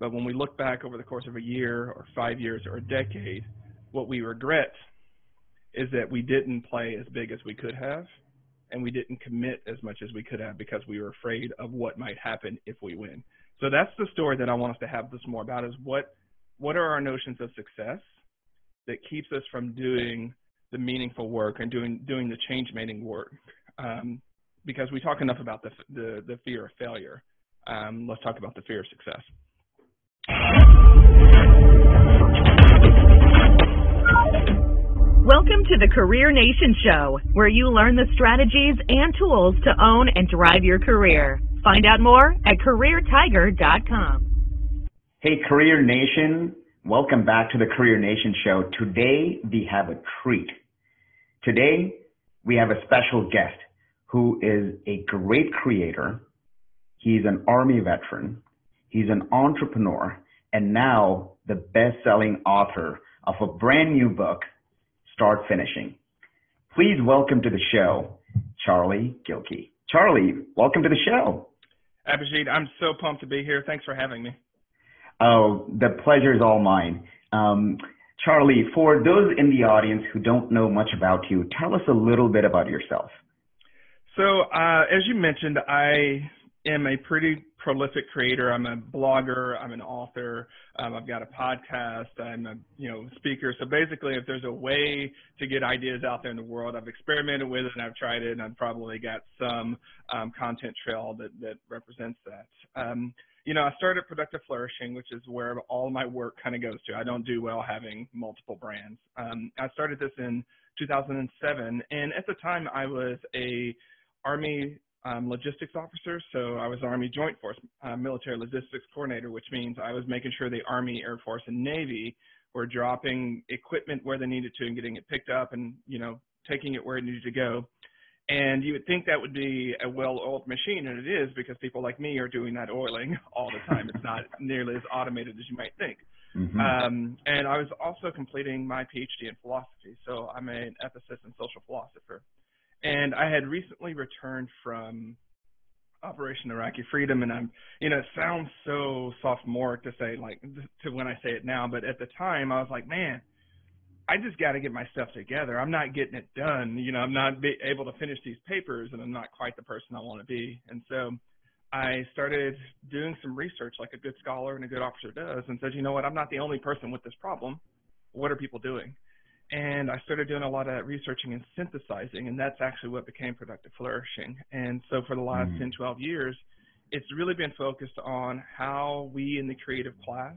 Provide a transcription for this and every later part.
But when we look back over the course of a year or five years or a decade, what we regret is that we didn't play as big as we could have and we didn't commit as much as we could have because we were afraid of what might happen if we win. So that's the story that I want us to have this more about is what what are our notions of success that keeps us from doing the meaningful work and doing doing the change making work um, because we talk enough about the, the, the fear of failure. Um, let's talk about the fear of success. Welcome to the Career Nation Show, where you learn the strategies and tools to own and drive your career. Find out more at CareerTiger.com. Hey, Career Nation. Welcome back to the Career Nation Show. Today, we have a treat. Today, we have a special guest who is a great creator. He's an Army veteran. He's an entrepreneur and now the best-selling author of a brand new book, Start Finishing. Please welcome to the show, Charlie Gilkey. Charlie, welcome to the show. Abhijit, I'm so pumped to be here. Thanks for having me. Oh, the pleasure is all mine. Um, Charlie, for those in the audience who don't know much about you, tell us a little bit about yourself. So, uh, as you mentioned, I am a pretty prolific creator. I'm a blogger. I'm an author. Um, I've got a podcast. I'm a you know speaker. So basically, if there's a way to get ideas out there in the world, I've experimented with it and I've tried it, and I've probably got some um, content trail that that represents that. Um, you know, I started Productive Flourishing, which is where all my work kind of goes to. I don't do well having multiple brands. Um, I started this in 2007, and at the time, I was a Army um, logistics officer. So I was Army Joint Force uh, Military Logistics Coordinator, which means I was making sure the Army, Air Force, and Navy were dropping equipment where they needed to and getting it picked up and you know taking it where it needed to go. And you would think that would be a well-oiled machine, and it is because people like me are doing that oiling all the time. it's not nearly as automated as you might think. Mm-hmm. Um, and I was also completing my PhD in philosophy, so I'm an ethicist and social philosopher. And I had recently returned from Operation Iraqi Freedom, and I'm, you know, it sounds so sophomore to say like to when I say it now, but at the time I was like, man, I just got to get my stuff together. I'm not getting it done. You know, I'm not be able to finish these papers, and I'm not quite the person I want to be. And so I started doing some research, like a good scholar and a good officer does, and said, you know what, I'm not the only person with this problem. What are people doing? And I started doing a lot of researching and synthesizing, and that's actually what became Productive Flourishing. And so for the last mm-hmm. 10, 12 years, it's really been focused on how we in the creative class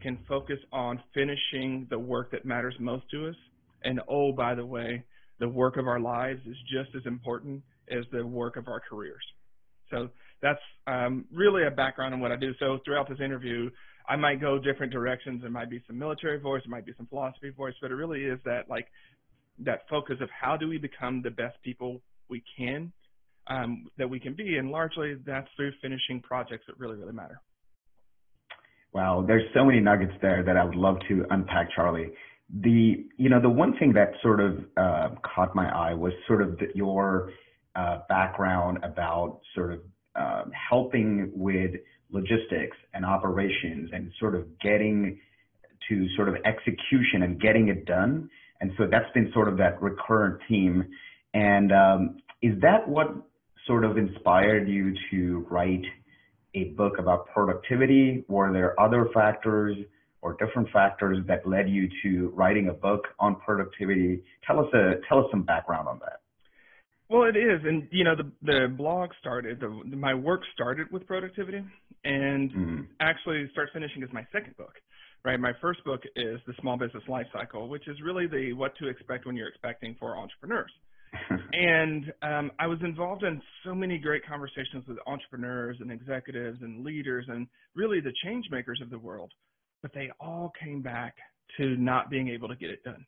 can focus on finishing the work that matters most to us. And oh, by the way, the work of our lives is just as important as the work of our careers. So that's um, really a background on what I do. So throughout this interview, I might go different directions. There might be some military voice, there might be some philosophy voice, but it really is that like that focus of how do we become the best people we can, um, that we can be, and largely that's through finishing projects that really, really matter. Wow, there's so many nuggets there that I would love to unpack, Charlie. The you know the one thing that sort of uh, caught my eye was sort of the, your uh, background about sort of uh, helping with logistics and operations and sort of getting to sort of execution and getting it done. And so that's been sort of that recurrent theme. And um, is that what sort of inspired you to write a book about productivity? Were there other factors or different factors that led you to writing a book on productivity? Tell us a, tell us some background on that. Well, it is, and you know, the the blog started. The, my work started with productivity, and mm. actually, start finishing is my second book. Right, my first book is the Small Business Life Cycle, which is really the what to expect when you're expecting for entrepreneurs. and um, I was involved in so many great conversations with entrepreneurs and executives and leaders and really the change makers of the world, but they all came back to not being able to get it done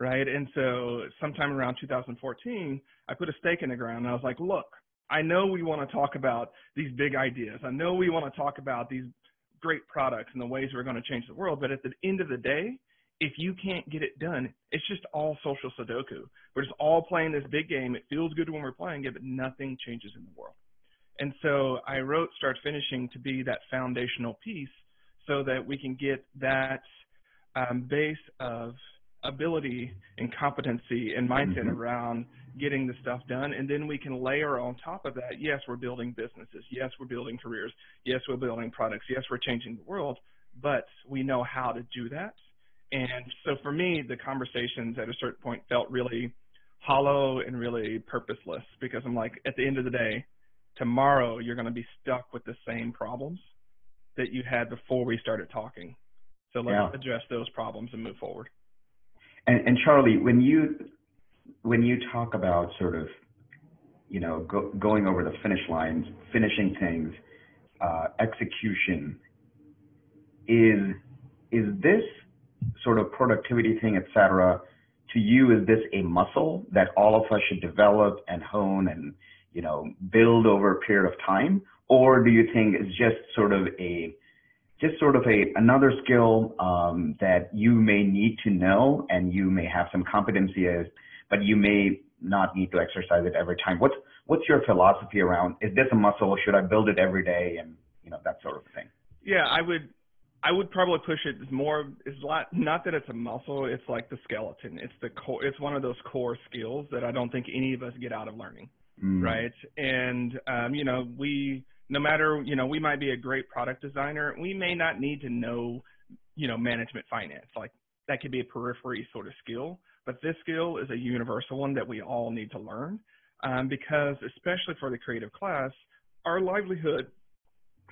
right? And so sometime around 2014, I put a stake in the ground and I was like, look, I know we want to talk about these big ideas. I know we want to talk about these great products and the ways we're going to change the world. But at the end of the day, if you can't get it done, it's just all social Sudoku. We're just all playing this big game. It feels good when we're playing it, but nothing changes in the world. And so I wrote Start Finishing to be that foundational piece so that we can get that um, base of ability and competency and mindset mm-hmm. around getting the stuff done. And then we can layer on top of that, yes, we're building businesses. Yes, we're building careers. Yes, we're building products. Yes, we're changing the world, but we know how to do that. And so for me, the conversations at a certain point felt really hollow and really purposeless because I'm like, at the end of the day, tomorrow you're going to be stuck with the same problems that you had before we started talking. So let's yeah. address those problems and move forward. And, and Charlie, when you when you talk about sort of you know go, going over the finish lines, finishing things, uh, execution, is is this sort of productivity thing, et cetera, to you, is this a muscle that all of us should develop and hone and, you know, build over a period of time? Or do you think it's just sort of a, just sort of a, another skill, um, that you may need to know and you may have some competency as, but you may not need to exercise it every time? What's, what's your philosophy around, is this a muscle? Should I build it every day? And, you know, that sort of thing. Yeah, I would I would probably push it more is not not that it's a muscle, it's like the skeleton. It's the core it's one of those core skills that I don't think any of us get out of learning. Mm. Right? And um, you know, we no matter, you know, we might be a great product designer, we may not need to know, you know, management finance. Like that could be a periphery sort of skill, but this skill is a universal one that we all need to learn. Um, because especially for the creative class, our livelihood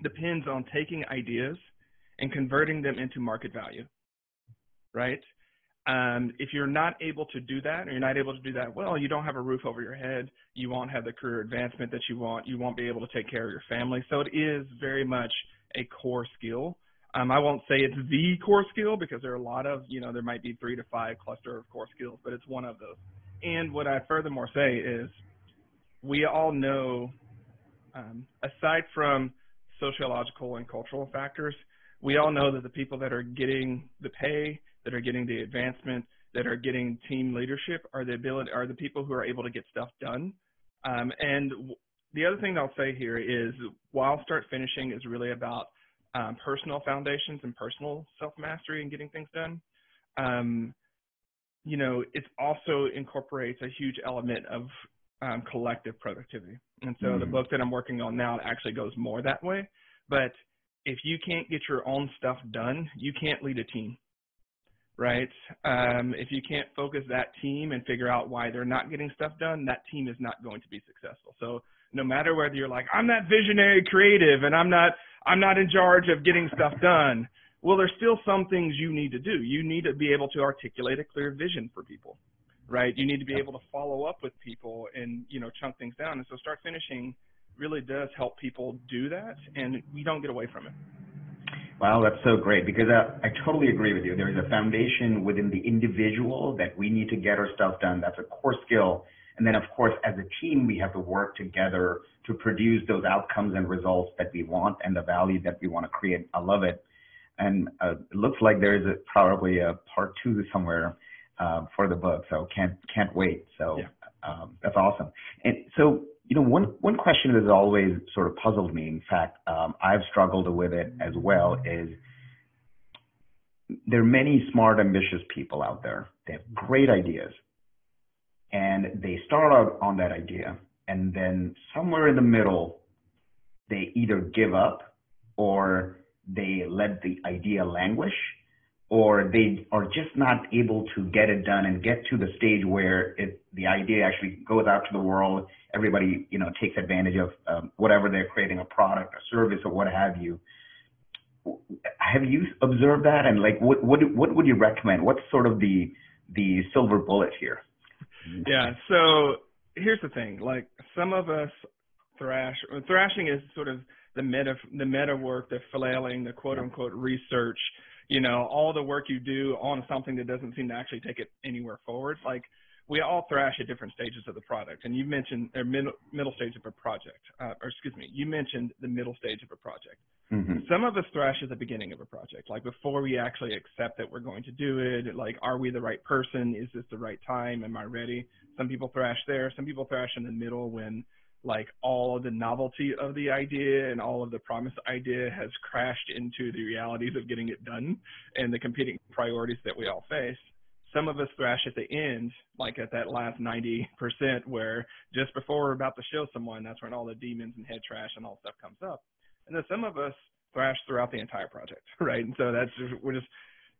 depends on taking ideas and converting them into market value, right? Um, if you're not able to do that, or you're not able to do that well, you don't have a roof over your head. You won't have the career advancement that you want. You won't be able to take care of your family. So it is very much a core skill. Um, I won't say it's the core skill because there are a lot of, you know, there might be three to five cluster of core skills, but it's one of those. And what I furthermore say is we all know, um, aside from sociological and cultural factors, we all know that the people that are getting the pay, that are getting the advancement, that are getting team leadership are the ability are the people who are able to get stuff done. Um, and the other thing I'll say here is while start finishing is really about um, personal foundations and personal self mastery and getting things done. Um, you know, it also incorporates a huge element of um, collective productivity. And so mm-hmm. the book that I'm working on now actually goes more that way. But if you can't get your own stuff done, you can't lead a team, right? Um, if you can't focus that team and figure out why they're not getting stuff done, that team is not going to be successful. So no matter whether you're like, I'm that visionary creative and I'm not, I'm not in charge of getting stuff done. Well, there's still some things you need to do. You need to be able to articulate a clear vision for people, right? You need to be able to follow up with people and, you know, chunk things down. And so start finishing really does help people do that, and we don't get away from it. Wow, that's so great because uh, I totally agree with you. There is a foundation within the individual that we need to get our stuff done. That's a core skill. And then, of course, as a team, we have to work together to produce those outcomes and results that we want and the value that we want to create. I love it. And uh, it looks like there is a, probably a part two somewhere uh, for the book. So can't can't wait. So yeah. um, that's awesome. And so you know, one one question that has always sort of puzzled me. In fact, um, I've struggled with it as well. Is there are many smart, ambitious people out there. They have great ideas, and they start out on that idea, and then somewhere in the middle, they either give up or they let the idea languish or they are just not able to get it done and get to the stage where it, the idea actually goes out to the world. Everybody, you know, takes advantage of um, whatever they're creating, a product, a service, or what have you. Have you observed that? And like, what what what would you recommend? What's sort of the the silver bullet here? Yeah. So here's the thing. Like some of us thrash. Thrashing is sort of the meta the meta work, the flailing, the quote unquote research you know, all the work you do on something that doesn't seem to actually take it anywhere forward. Like we all thrash at different stages of the product. And you mentioned the middle, middle stage of a project, uh, or excuse me, you mentioned the middle stage of a project. Mm-hmm. Some of us thrash at the beginning of a project, like before we actually accept that we're going to do it. Like, are we the right person? Is this the right time? Am I ready? Some people thrash there. Some people thrash in the middle when like all of the novelty of the idea and all of the promise idea has crashed into the realities of getting it done and the competing priorities that we all face. Some of us thrash at the end, like at that last 90% where just before we're about to show someone, that's when all the demons and head trash and all stuff comes up. And then some of us thrash throughout the entire project, right? And so that's just, we're just,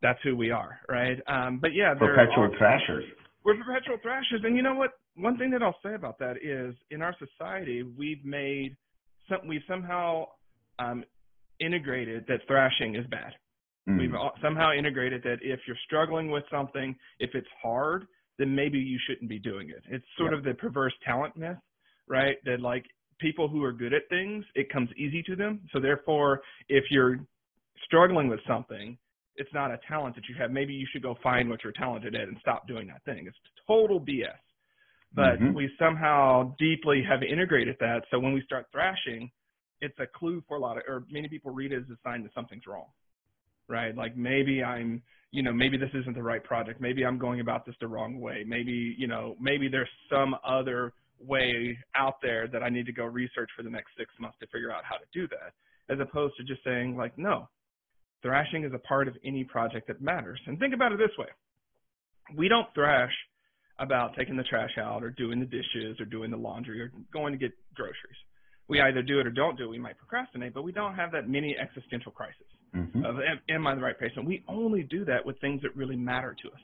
that's who we are, right? Um, but yeah, perpetual thrashers. We're perpetual thrashers, and you know what? One thing that I'll say about that is, in our society, we've made some, we've somehow um, integrated that thrashing is bad. Mm. We've somehow integrated that if you're struggling with something, if it's hard, then maybe you shouldn't be doing it. It's sort yep. of the perverse talent myth, right? That like people who are good at things, it comes easy to them. So therefore, if you're struggling with something, it's not a talent that you have. Maybe you should go find what you're talented at and stop doing that thing. It's total BS. But mm-hmm. we somehow deeply have integrated that. So when we start thrashing, it's a clue for a lot of, or many people read it as a sign that something's wrong, right? Like maybe I'm, you know, maybe this isn't the right project. Maybe I'm going about this the wrong way. Maybe, you know, maybe there's some other way out there that I need to go research for the next six months to figure out how to do that, as opposed to just saying like, no, thrashing is a part of any project that matters. And think about it this way: we don't thrash about taking the trash out or doing the dishes or doing the laundry or going to get groceries. We either do it or don't do it. We might procrastinate, but we don't have that many existential crisis mm-hmm. of am, am I the right person? We only do that with things that really matter to us,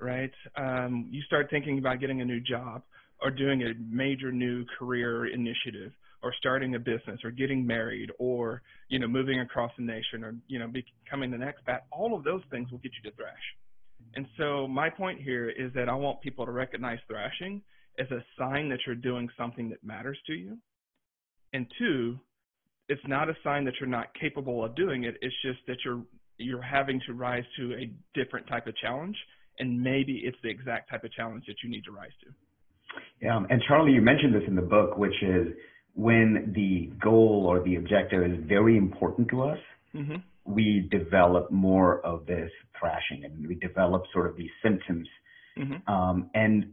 right? Um, you start thinking about getting a new job or doing a major new career initiative or starting a business or getting married or you know moving across the nation or you know becoming the next bat all of those things will get you to thrash and so my point here is that i want people to recognize thrashing as a sign that you're doing something that matters to you. And two it's not a sign that you're not capable of doing it. It's just that you're you're having to rise to a different type of challenge and maybe it's the exact type of challenge that you need to rise to. Yeah, and Charlie, you mentioned this in the book, which is when the goal or the objective is very important to us, mm-hmm. We develop more of this thrashing and we develop sort of these symptoms. Mm-hmm. Um, and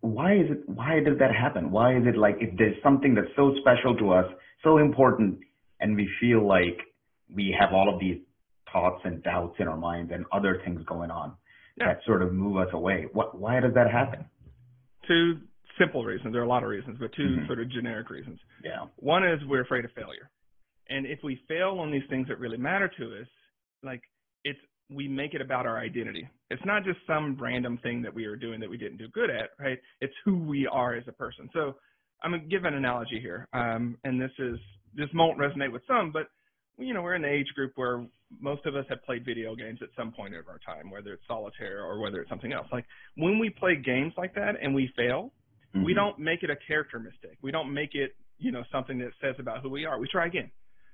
why is it? Why does that happen? Why is it like if there's something that's so special to us, so important, and we feel like we have all of these thoughts and doubts in our minds and other things going on yeah. that sort of move us away? What? Why does that happen? Two simple reasons. There are a lot of reasons, but 2 mm-hmm. sort of generic reasons. Yeah. One is we're afraid of failure. And if we fail on these things that really matter to us, like it's we make it about our identity. It's not just some random thing that we are doing that we didn't do good at, right? It's who we are as a person. So I'm gonna give an analogy here, um, and this is this won't resonate with some, but you know we're in the age group where most of us have played video games at some point of our time, whether it's solitaire or whether it's something else. Like when we play games like that and we fail, Mm-hmm. We don't make it a character mistake. We don't make it, you know, something that says about who we are. We try again,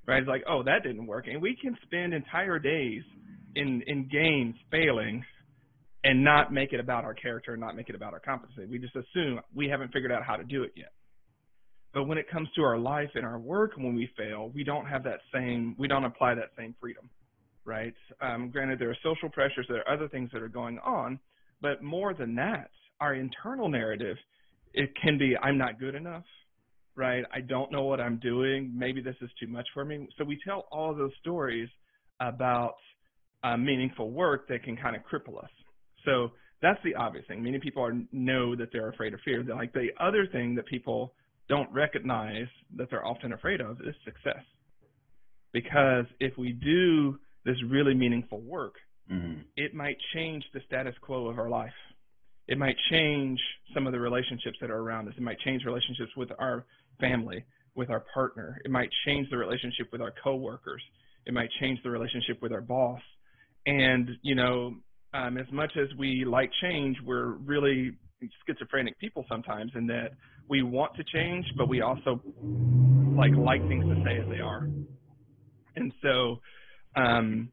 right? It's like, oh, that didn't work, and we can spend entire days in in games failing, and not make it about our character, and not make it about our competency. We just assume we haven't figured out how to do it yet. But when it comes to our life and our work, when we fail, we don't have that same, we don't apply that same freedom, right? Um, granted, there are social pressures, there are other things that are going on, but more than that, our internal narrative it can be I'm not good enough, right? I don't know what I'm doing. Maybe this is too much for me. So we tell all those stories about uh, meaningful work that can kind of cripple us. So that's the obvious thing. Many people are, know that they're afraid of fear. They're like the other thing that people don't recognize that they're often afraid of is success. Because if we do this really meaningful work, mm-hmm. it might change the status quo of our life it might change some of the relationships that are around us. It might change relationships with our family, with our partner. It might change the relationship with our coworkers. It might change the relationship with our boss. And, you know, um, as much as we like change, we're really schizophrenic people sometimes in that we want to change, but we also like like things to stay as they are. And so um,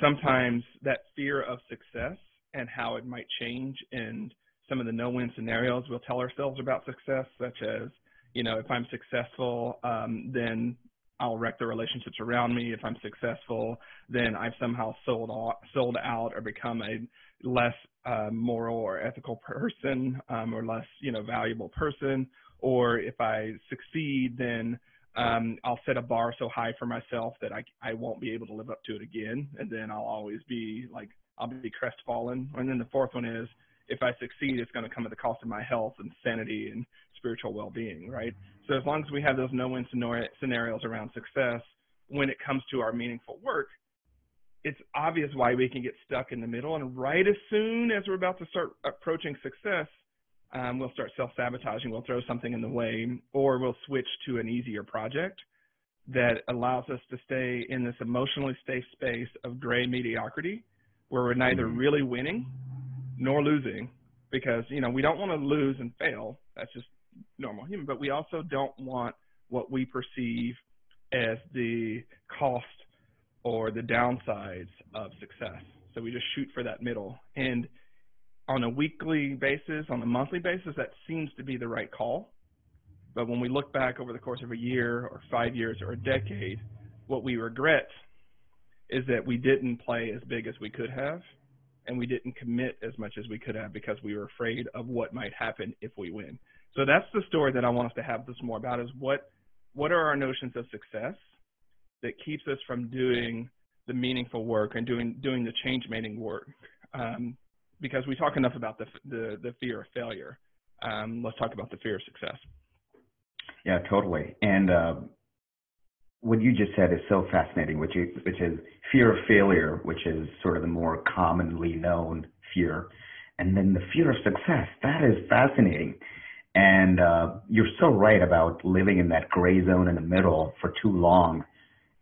sometimes that fear of success and how it might change in some of the no-win scenarios we'll tell ourselves about success, such as, you know, if I'm successful, um, then I'll wreck the relationships around me. If I'm successful, then I've somehow sold out, sold out or become a less uh, moral or ethical person um, or less, you know, valuable person. or if I succeed, then um, I'll set a bar so high for myself that I I won't be able to live up to it again, and then I'll always be like I'll be crestfallen. And then the fourth one is if I succeed, it's going to come at the cost of my health and sanity and spiritual well-being, right? So as long as we have those no-win scenarios around success, when it comes to our meaningful work, it's obvious why we can get stuck in the middle. And right as soon as we're about to start approaching success, um, we'll start self-sabotaging. We'll throw something in the way, or we'll switch to an easier project that allows us to stay in this emotionally safe space of gray mediocrity, where we're neither mm-hmm. really winning nor losing, because you know we don't want to lose and fail. That's just normal human. But we also don't want what we perceive as the cost or the downsides of success. So we just shoot for that middle. And on a weekly basis, on a monthly basis, that seems to be the right call. But when we look back over the course of a year or five years or a decade, what we regret is that we didn't play as big as we could have and we didn't commit as much as we could have because we were afraid of what might happen if we win. So that's the story that I want us to have this more about is what what are our notions of success that keeps us from doing the meaningful work and doing doing the change making work um, because we talk enough about the, the, the fear of failure. Um, let's talk about the fear of success. Yeah, totally. And uh, what you just said is so fascinating, which is, which is fear of failure, which is sort of the more commonly known fear, and then the fear of success. That is fascinating. And uh, you're so right about living in that gray zone in the middle for too long.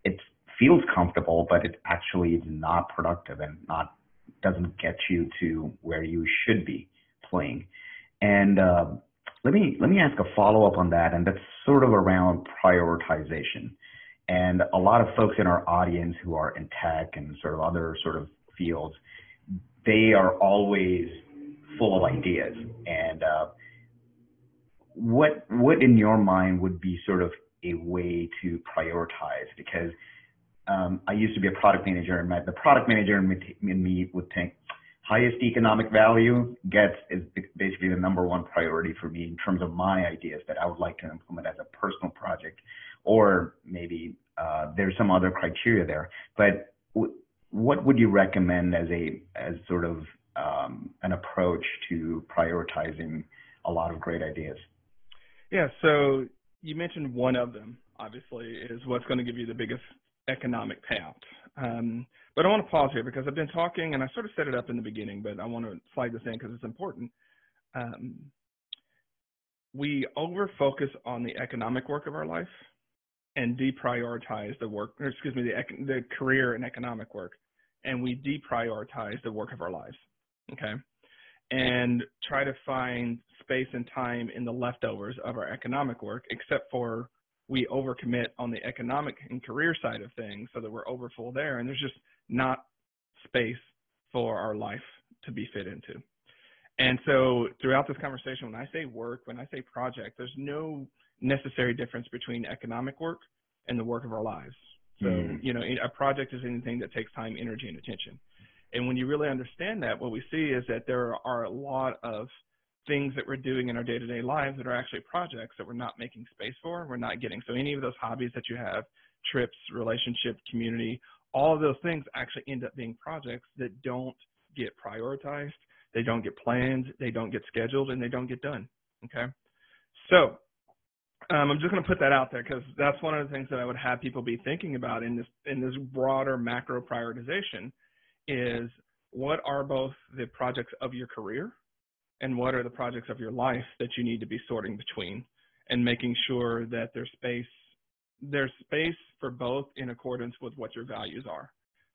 It feels comfortable, but it actually is not productive and not doesn't get you to where you should be playing. And uh, let me let me ask a follow up on that, and that's sort of around prioritization. And a lot of folks in our audience who are in tech and sort of other sort of fields, they are always full of ideas. And uh, what what in your mind would be sort of a way to prioritize? Because um, I used to be a product manager, and my, the product manager in me, in me would think highest economic value gets is basically the number one priority for me in terms of my ideas that I would like to implement as a personal project, or maybe uh, there's some other criteria there. But w- what would you recommend as a as sort of um, an approach to prioritizing a lot of great ideas? Yeah, so you mentioned one of them, obviously, is what's going to give you the biggest economic path. Um, but I want to pause here because I've been talking, and I sort of set it up in the beginning, but I want to slide this in because it's important. Um, we over focus on the economic work of our life and deprioritize the work, or excuse me, the, the career and economic work, and we deprioritize the work of our lives. Okay and try to find space and time in the leftovers of our economic work, except for we overcommit on the economic and career side of things so that we're overfull there and there's just not space for our life to be fit into. And so throughout this conversation, when I say work, when I say project, there's no necessary difference between economic work and the work of our lives. So, mm. you know, a project is anything that takes time, energy, and attention. And when you really understand that, what we see is that there are a lot of things that we're doing in our day-to-day lives that are actually projects that we're not making space for, we're not getting. So any of those hobbies that you have, trips, relationship, community, all of those things actually end up being projects that don't get prioritized, they don't get planned, they don't get scheduled, and they don't get done. Okay, so um, I'm just going to put that out there because that's one of the things that I would have people be thinking about in this in this broader macro prioritization is what are both the projects of your career and what are the projects of your life that you need to be sorting between and making sure that there's space there's space for both in accordance with what your values are.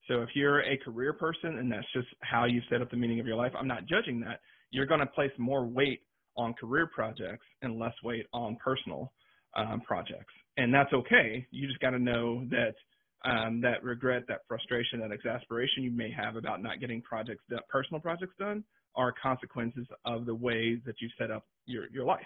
So if you're a career person and that's just how you set up the meaning of your life, I'm not judging that. You're going to place more weight on career projects and less weight on personal um, projects. And that's okay. You just got to know that um, that regret, that frustration, that exasperation you may have about not getting projects, done, personal projects done, are consequences of the way that you set up your your life,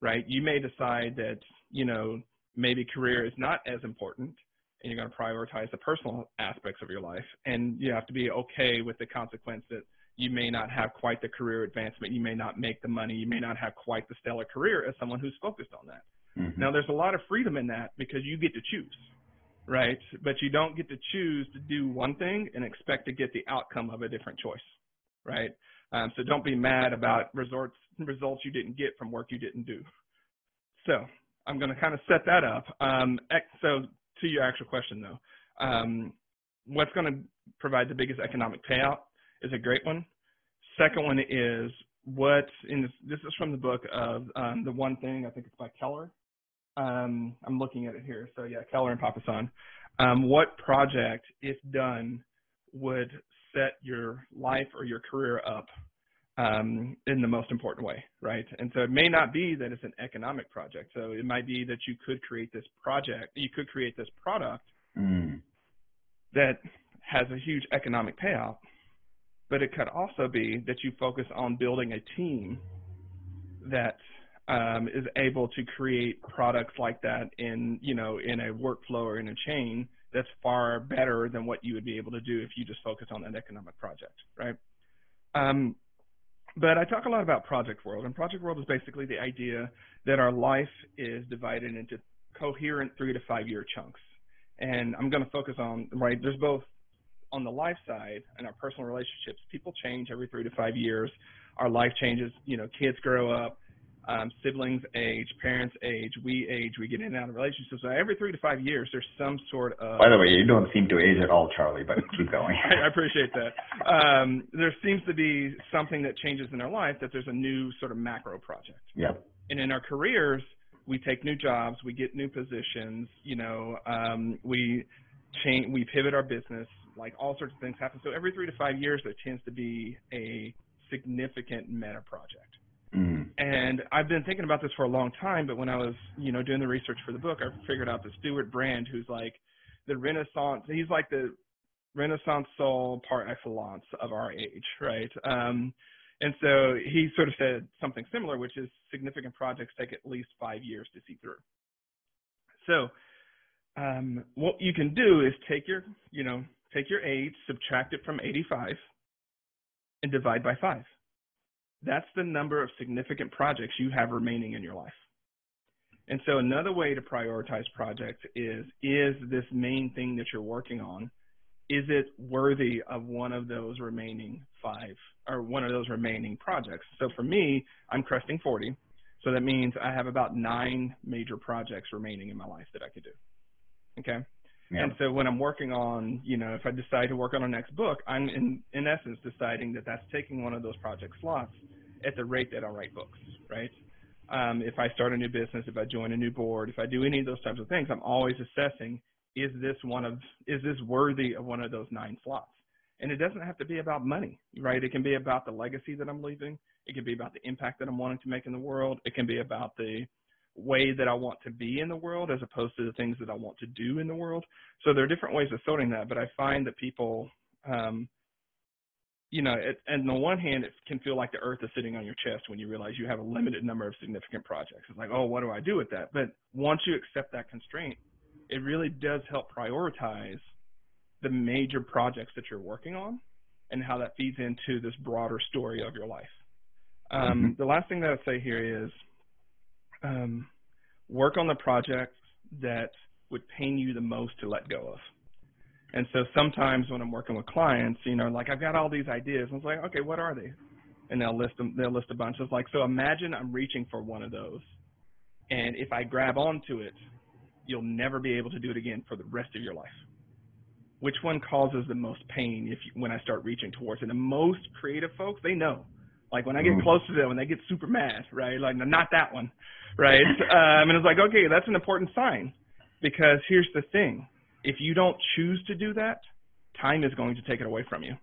right? You may decide that you know maybe career is not as important, and you're going to prioritize the personal aspects of your life, and you have to be okay with the consequence that you may not have quite the career advancement, you may not make the money, you may not have quite the stellar career as someone who's focused on that. Mm-hmm. Now, there's a lot of freedom in that because you get to choose, right? But you don't get to choose to do one thing and expect to get the outcome of a different choice, right? Um, so don't be mad about results results you didn't get from work you didn't do. So I'm going to kind of set that up. Um, so to your actual question though, um, what's going to provide the biggest economic payout is a great one. Second one is what in this, this is from the book of um, the one thing I think it's by Keller. Um, I'm looking at it here. So yeah, Keller and Papasan. Um, what project, if done, would set your life or your career up um, in the most important way, right? And so it may not be that it's an economic project. So it might be that you could create this project, you could create this product mm. that has a huge economic payout, but it could also be that you focus on building a team that um, is able to create products like that in, you know, in a workflow or in a chain that's far better than what you would be able to do if you just focus on an economic project, right? Um, but I talk a lot about Project World, and Project World is basically the idea that our life is divided into coherent three to five year chunks. And I'm going to focus on, right, there's both on the life side and our personal relationships. People change every three to five years. Our life changes, you know, kids grow up, um, siblings age, parents age, we age, we get in and out of relationships. So every three to five years, there's some sort of. By the way, you don't seem to age at all, Charlie, but keep going. I, appreciate that. Um, there seems to be something that changes in our life that there's a new sort of macro project. Yep. And in our careers, we take new jobs, we get new positions, you know, um, we change, we pivot our business, like all sorts of things happen. So every three to five years, there tends to be a significant meta project. Mm. And I've been thinking about this for a long time, but when I was, you know, doing the research for the book, I figured out the Stewart Brand, who's like the Renaissance. He's like the Renaissance soul par excellence of our age, right? Um, and so he sort of said something similar, which is significant projects take at least five years to see through. So um, what you can do is take your, you know, take your age, subtract it from 85, and divide by five. That's the number of significant projects you have remaining in your life. And so another way to prioritize projects is, is this main thing that you're working on, is it worthy of one of those remaining five or one of those remaining projects? So for me, I'm cresting 40. So that means I have about nine major projects remaining in my life that I could do. Okay. Yeah. And so when I'm working on, you know, if I decide to work on a next book, I'm in, in essence deciding that that's taking one of those project slots at the rate that I write books, right? Um, if I start a new business, if I join a new board, if I do any of those types of things, I'm always assessing, is this one of, is this worthy of one of those nine slots? And it doesn't have to be about money, right? It can be about the legacy that I'm leaving. It can be about the impact that I'm wanting to make in the world. It can be about the way that I want to be in the world as opposed to the things that I want to do in the world. So there are different ways of sorting that, but I find that people, um, you know, it, and on the one hand, it can feel like the earth is sitting on your chest when you realize you have a limited number of significant projects. It's like, oh, what do I do with that? But once you accept that constraint, it really does help prioritize the major projects that you're working on and how that feeds into this broader story of your life. Um, mm-hmm. The last thing that I'd say here is um, work on the projects that would pain you the most to let go of. And so sometimes when I'm working with clients, you know, like I've got all these ideas, and it's like, okay, what are they? And they'll list them. They'll list a bunch. It's like, so imagine I'm reaching for one of those, and if I grab onto it, you'll never be able to do it again for the rest of your life. Which one causes the most pain if you, when I start reaching towards it? And the most creative folks, they know. Like when I get mm. close to them, when they get super mad, right? Like not that one, right? um, and it's like, okay, that's an important sign, because here's the thing: if you don't choose to do that, time is going to take it away from you,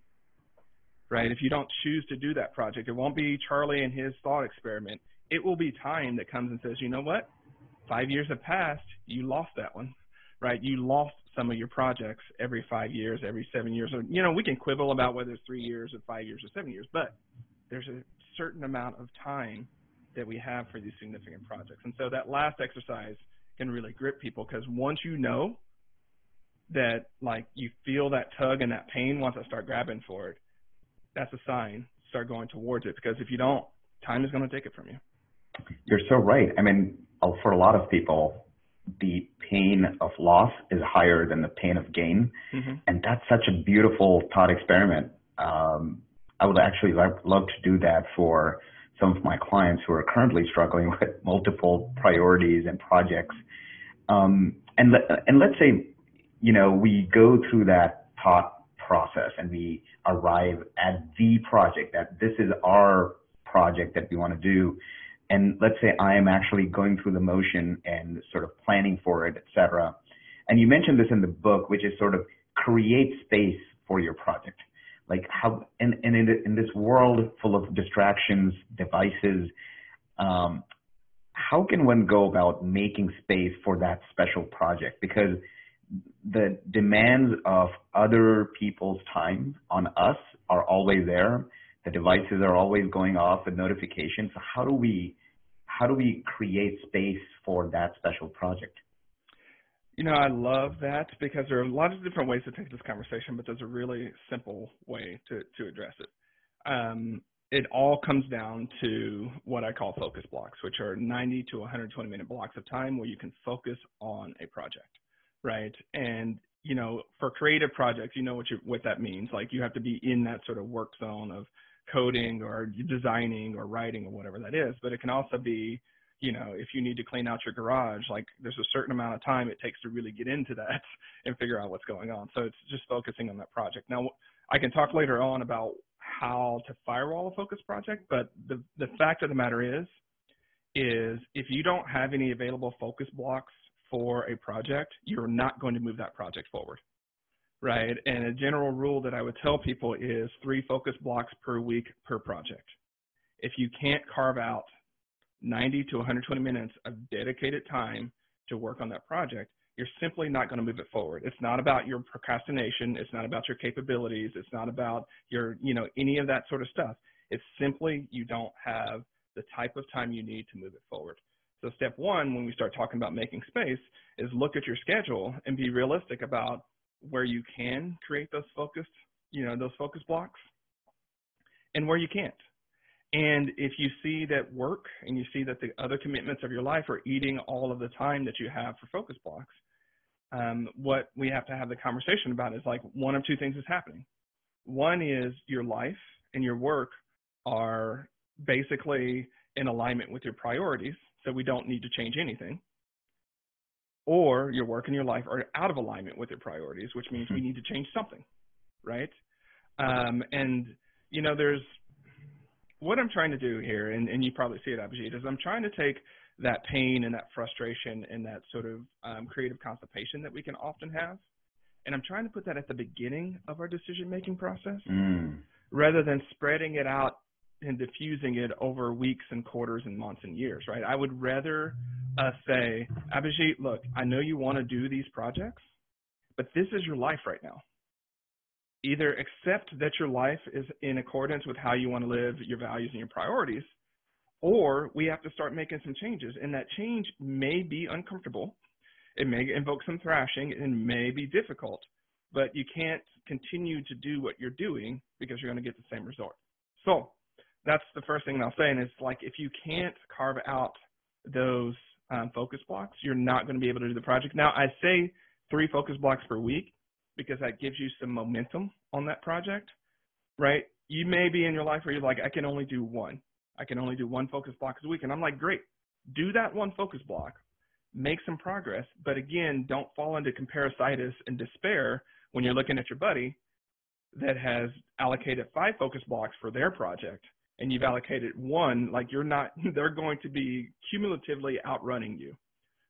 right? If you don't choose to do that project, it won't be Charlie and his thought experiment. It will be time that comes and says, you know what? Five years have passed. You lost that one, right? You lost some of your projects every five years, every seven years. Or, you know, we can quibble about whether it's three years or five years or seven years, but there's a certain amount of time that we have for these significant projects. And so that last exercise can really grip people because once you know that like you feel that tug and that pain once I start grabbing for it, that's a sign. Start going towards it because if you don't, time is going to take it from you. You're so right. I mean, for a lot of people, the pain of loss is higher than the pain of gain, mm-hmm. and that's such a beautiful thought experiment. Um, I would actually love, to do that for some of my clients who are currently struggling with multiple priorities and projects. Um, and let, and let's say, you know, we go through that thought process and we arrive at the project that this is our project that we want to do. And let's say I am actually going through the motion and sort of planning for it, et cetera. And you mentioned this in the book, which is sort of create space for your project. Like how, and, and in, in this world full of distractions, devices, um, how can one go about making space for that special project? Because the demands of other people's time on us are always there. The devices are always going off with notifications. So how do we how do we create space for that special project? You know, I love that because there are a lot of different ways to take this conversation, but there's a really simple way to, to address it. Um, it all comes down to what I call focus blocks, which are 90 to 120 minute blocks of time where you can focus on a project, right? And you know, for creative projects, you know what you, what that means. Like you have to be in that sort of work zone of coding or designing or writing or whatever that is. But it can also be you know, if you need to clean out your garage, like there's a certain amount of time it takes to really get into that and figure out what's going on. So it's just focusing on that project. Now, I can talk later on about how to firewall a focus project, but the, the fact of the matter is, is if you don't have any available focus blocks for a project, you're not going to move that project forward, right? And a general rule that I would tell people is three focus blocks per week per project. If you can't carve out 90 to 120 minutes of dedicated time to work on that project, you're simply not going to move it forward. It's not about your procrastination. It's not about your capabilities. It's not about your, you know, any of that sort of stuff. It's simply you don't have the type of time you need to move it forward. So step one, when we start talking about making space, is look at your schedule and be realistic about where you can create those focused, you know, those focus blocks and where you can't. And if you see that work and you see that the other commitments of your life are eating all of the time that you have for focus blocks, um, what we have to have the conversation about is like one of two things is happening. One is your life and your work are basically in alignment with your priorities, so we don't need to change anything. Or your work and your life are out of alignment with your priorities, which means we need to change something, right? Um, and you know, there's what I'm trying to do here, and, and you probably see it, Abhijit, is I'm trying to take that pain and that frustration and that sort of um, creative constipation that we can often have, and I'm trying to put that at the beginning of our decision-making process, mm. rather than spreading it out and diffusing it over weeks and quarters and months and years, right? I would rather uh, say, Abhijit, look, I know you want to do these projects, but this is your life right now either accept that your life is in accordance with how you want to live, your values and your priorities, or we have to start making some changes. And that change may be uncomfortable. It may invoke some thrashing and may be difficult, but you can't continue to do what you're doing because you're going to get the same result. So that's the first thing I'll say. And it's like if you can't carve out those um, focus blocks, you're not going to be able to do the project. Now, I say three focus blocks per week because that gives you some momentum on that project, right? You may be in your life where you're like, I can only do one. I can only do one focus block a week. And I'm like, great, do that one focus block, make some progress. But again, don't fall into comparisitis and despair when you're looking at your buddy that has allocated five focus blocks for their project and you've allocated one, like you're not, they're going to be cumulatively outrunning you,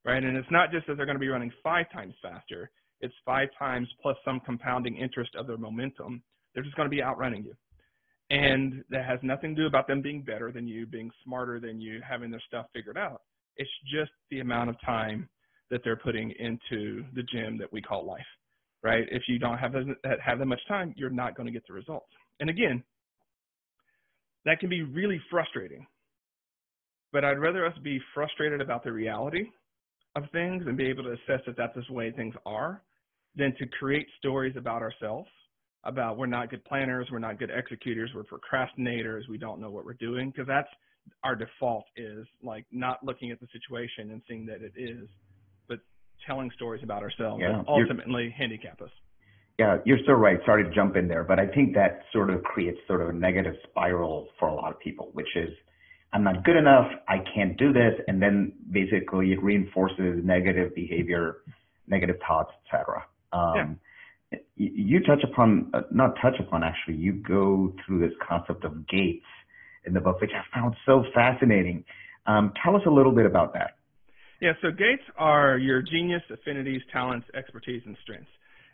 right? And it's not just that they're going to be running five times faster it's five times plus some compounding interest of their momentum. They're just going to be outrunning you. And that has nothing to do about them being better than you, being smarter than you, having their stuff figured out. It's just the amount of time that they're putting into the gym that we call life, right? If you don't have that, have that much time, you're not going to get the results. And again, that can be really frustrating. But I'd rather us be frustrated about the reality of things and be able to assess that that's the way things are than to create stories about ourselves about we're not good planners, we're not good executors, we're procrastinators, we don't know what we're doing because that's our default is like not looking at the situation and seeing that it is, but telling stories about ourselves Yeah, that ultimately handicap us. Yeah, you're so right. Sorry to jump in there, but I think that sort of creates sort of a negative spiral for a lot of people, which is I'm not good enough, I can't do this, and then basically it reinforces negative behavior, negative thoughts, etc. Um, y- You touch upon, uh, not touch upon actually, you go through this concept of gates in the book, which I found so fascinating. Um, tell us a little bit about that. Yeah, so gates are your genius, affinities, talents, expertise, and strengths.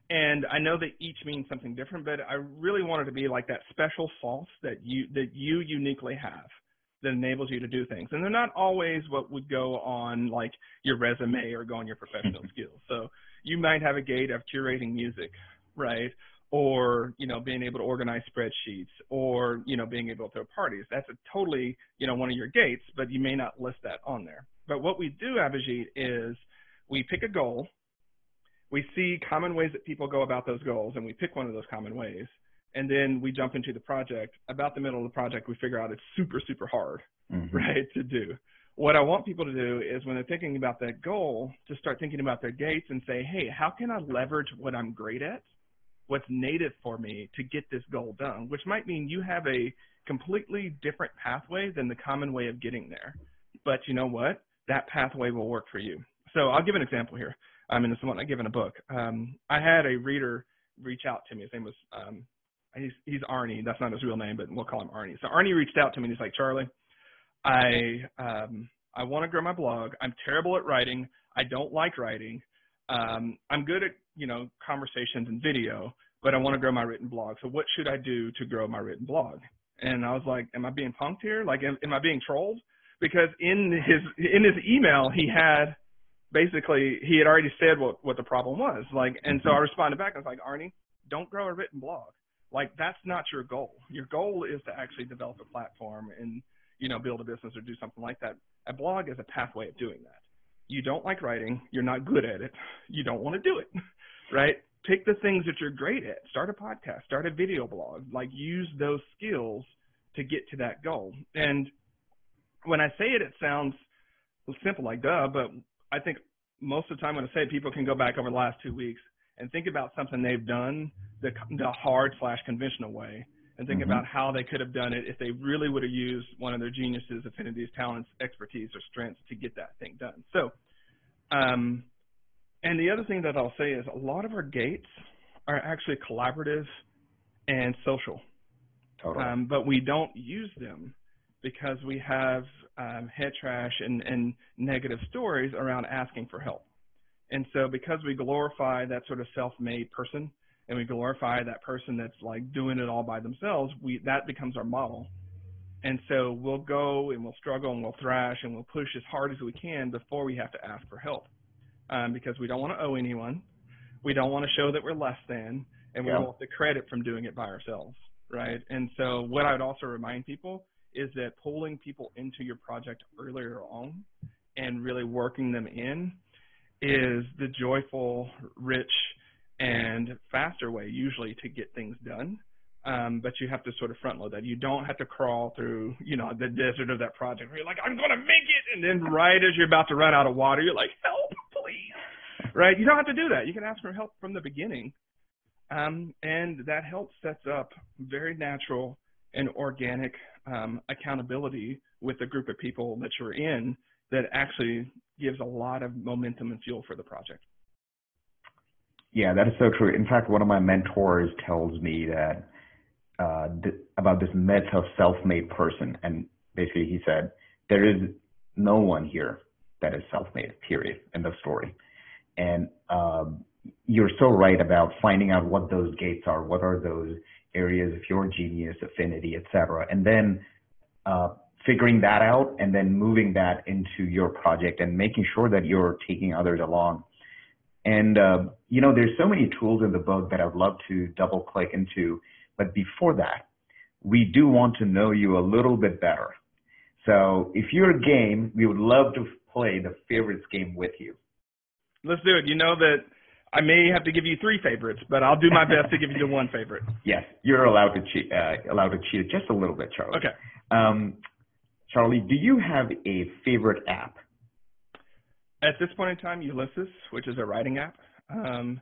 And I know that each means something different, but I really wanted to be like that special sauce that you that you uniquely have that enables you to do things. And they're not always what would go on like your resume or go on your professional skills. So you might have a gate of curating music, right? Or, you know, being able to organize spreadsheets or, you know, being able to throw parties. That's a totally, you know, one of your gates, but you may not list that on there. But what we do, Abhijit, is we pick a goal, we see common ways that people go about those goals, and we pick one of those common ways, and then we jump into the project. About the middle of the project, we figure out it's super, super hard, Mhm. right, to do. What I want people to do is when they're thinking about that goal, to start thinking about their gates and say, hey, how can I leverage what I'm great at, what's native for me to get this goal done? Which might mean you have a completely different pathway than the common way of getting there. But you know what? That pathway will work for you. So I'll give an example here. I mean, this is one I give in a book. Um, I had a reader reach out to me. His name was um, he's he's Arnie. That's not his real name, but we'll call him Arnie. So Arnie reached out to me and he's like, Charlie, I um, I want to grow my blog. I'm terrible at writing. I don't like writing. Um, I'm good at you know conversations and video, but I want to grow my written blog. So what should I do to grow my written blog? And I was like, Am I being punked here? Like, am, am I being trolled? Because in his in his email, he had basically he had already said what what the problem was. Like, and so I responded back. And I was like, Arnie, don't grow a written blog. Like, that's not your goal. Your goal is to actually develop a platform and you know build a business or do something like that. A blog is a pathway of doing that. You don't like writing. You're not good at it. You don't want to do it, right? Pick the things that you're great at. Start a podcast. Start a video blog. Like, use those skills to get to that goal. And when I say it, it sounds simple, like duh, but I think most of the time when I say it, people can go back over the last two weeks and think about something they've done the, the hard slash conventional way and think Mhm. about how they could have done it if they really would have used one of their geniuses, affinities, talents, expertise, or strengths to get that thing done. So, um, and the other thing that I'll say is a lot of our gates are actually collaborative and social Totally. um, but we don't use them because we have um, head trash and, and negative stories around asking for help. And so because we glorify that sort of self-made person and we glorify that person that's like doing it all by themselves, we that becomes our model. And so we'll go and we'll struggle and we'll thrash and we'll push as hard as we can before we have to ask for help. Um, because we don't want to owe anyone. We don't want to show that we're less than and we Yeah. want the credit from doing it by ourselves right? And so what I would also remind people is that pulling people into your project earlier on and really working them in is the joyful, rich, and faster way usually to get things done. Um, but you have to sort of front load that. You don't have to crawl through, you know, the desert of that project where you're like, I'm going to make it. And then right as you're about to run out of water, you're like, help, please. Right? You don't have to do that. You can ask for help from the beginning um, and that help sets up very natural and organic um, accountability with the group of people that you're in that actually gives a lot of momentum and fuel for the project. Yeah, that is so true. In fact, one of my mentors tells me that uh, th- about this myth of self-made person, and basically he said there is no one here that is self-made. Period. End of story. And um, you're so right about finding out what those gates are. What are those areas of your genius, affinity, etc., and then uh, figuring that out, and then moving that into your project, and making sure that you're taking others along. And uh, you know, there's so many tools in the book that I'd love to double click into. But before that, we do want to know you a little bit better. So if you're a game, we would love to play the favorites game with you. Let's do it. You know that I may have to give you three favorites, but I'll do my best to give you the one favorite. Yes, you're allowed to cheat. Uh, allowed to cheat just a little bit, Charlie. Okay. Um, Charlie, do you have a favorite app? At this point in time, Ulysses, which is a writing app. Um,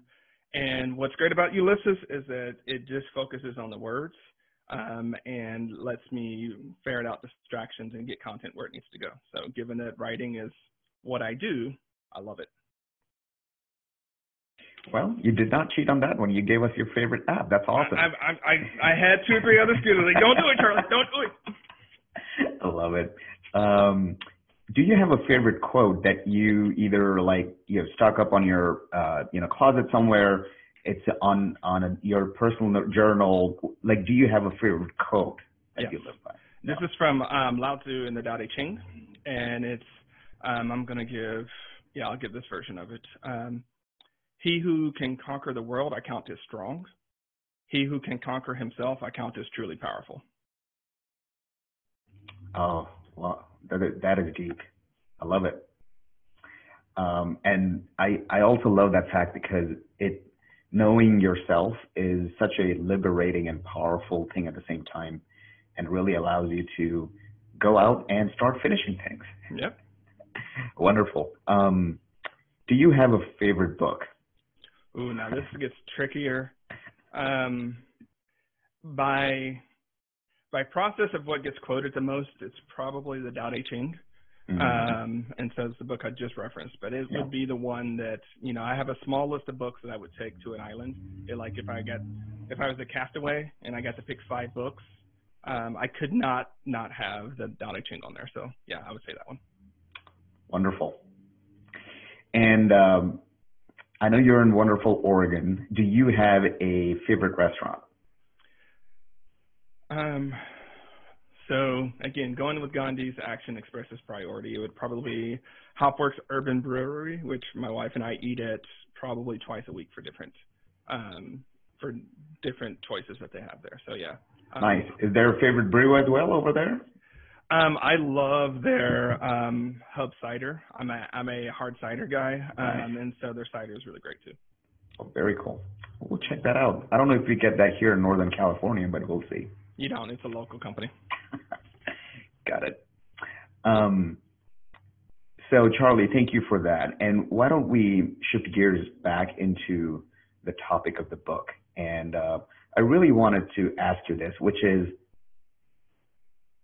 and what's great about Ulysses is that it just focuses on the words um, and lets me ferret out distractions and get content where it needs to go. So, given that writing is what I do, I love it. Well, you did not cheat on that one. You gave us your favorite app. That's awesome. I, I, I, I had two or three other students like, don't do it, Charlie. Don't do it. I love it. Um, do you have a favorite quote that you either like you have stuck up on your uh, you know closet somewhere? It's on on a, your personal journal. Like, do you have a favorite quote that yes. you live by? This is from um, Lao Tzu in the Tao Te Ching, and it's um, I'm going to give yeah I'll give this version of it. Um, he who can conquer the world, I count as strong. He who can conquer himself, I count as truly powerful. Oh, well, that is, that is deep. I love it. Um, and I, I also love that fact because it, knowing yourself is such a liberating and powerful thing at the same time and really allows you to go out and start finishing things. Yep. Wonderful. Um, do you have a favorite book? Ooh, now this gets trickier. Um, by by process of what gets quoted the most, it's probably the Tao Te Ching. Mm-hmm. Um, and so it's the book I just referenced, but it yeah. would be the one that you know I have a small list of books that I would take to an island. It, like if I got if I was a castaway and I got to pick five books, um, I could not not have the Tao Te Ching on there. So yeah, I would say that one. Wonderful. And um, I know you're in wonderful Oregon. Do you have a favorite restaurant? Um, so again, going with Gandhi's action expresses priority, it would probably be Hopworks Urban Brewery, which my wife and I eat at probably twice a week for different um, for different choices that they have there. So yeah. Um, nice. Is there a favorite brew as well over there? Um, I love their um, hub cider. I'm a I'm a hard cider guy, um, nice. and so their cider is really great too. Oh, very cool. We'll check that out. I don't know if we get that here in Northern California, but we'll see. You don't. It's a local company. Got it. Um, so Charlie, thank you for that. And why don't we shift gears back into the topic of the book? And uh, I really wanted to ask you this, which is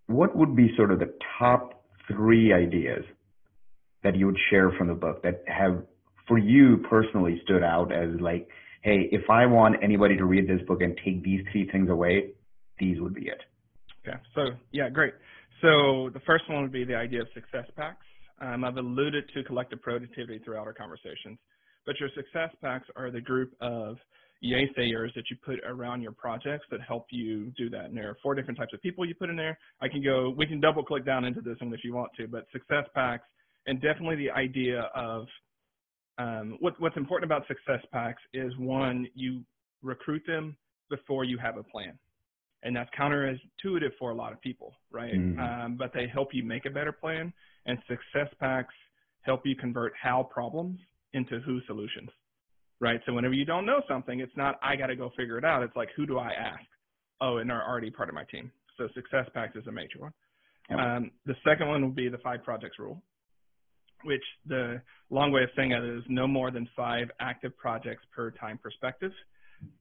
what would be sort of the top three ideas that you would share from the book that have, for you personally, stood out as like, hey, if I want anybody to read this book and take these three things away, these would be it. Okay. So yeah, great. So the first one would be the idea of success packs. Um, I've alluded to collective productivity throughout our conversations, but your success packs are the group of yay sayers that you put around your projects that help you do that. And there are four different types of people you put in there. I can go, we can double click down into this one if you want to, but success packs and definitely the idea of um, what, what's important about success packs is one, you recruit them before you have a plan. And that's counterintuitive for a lot of people, right? Mm-hmm. Um, but they help you make a better plan. And success packs help you convert how problems into who solutions right? So whenever you don't know something, it's not I got to go figure it out. It's like who do I ask? Oh, and they're already part of my team. So success packs is a major one. Yep. Um, the second one will be the five projects rule, which the long way of saying it is no more than five active projects per time perspective.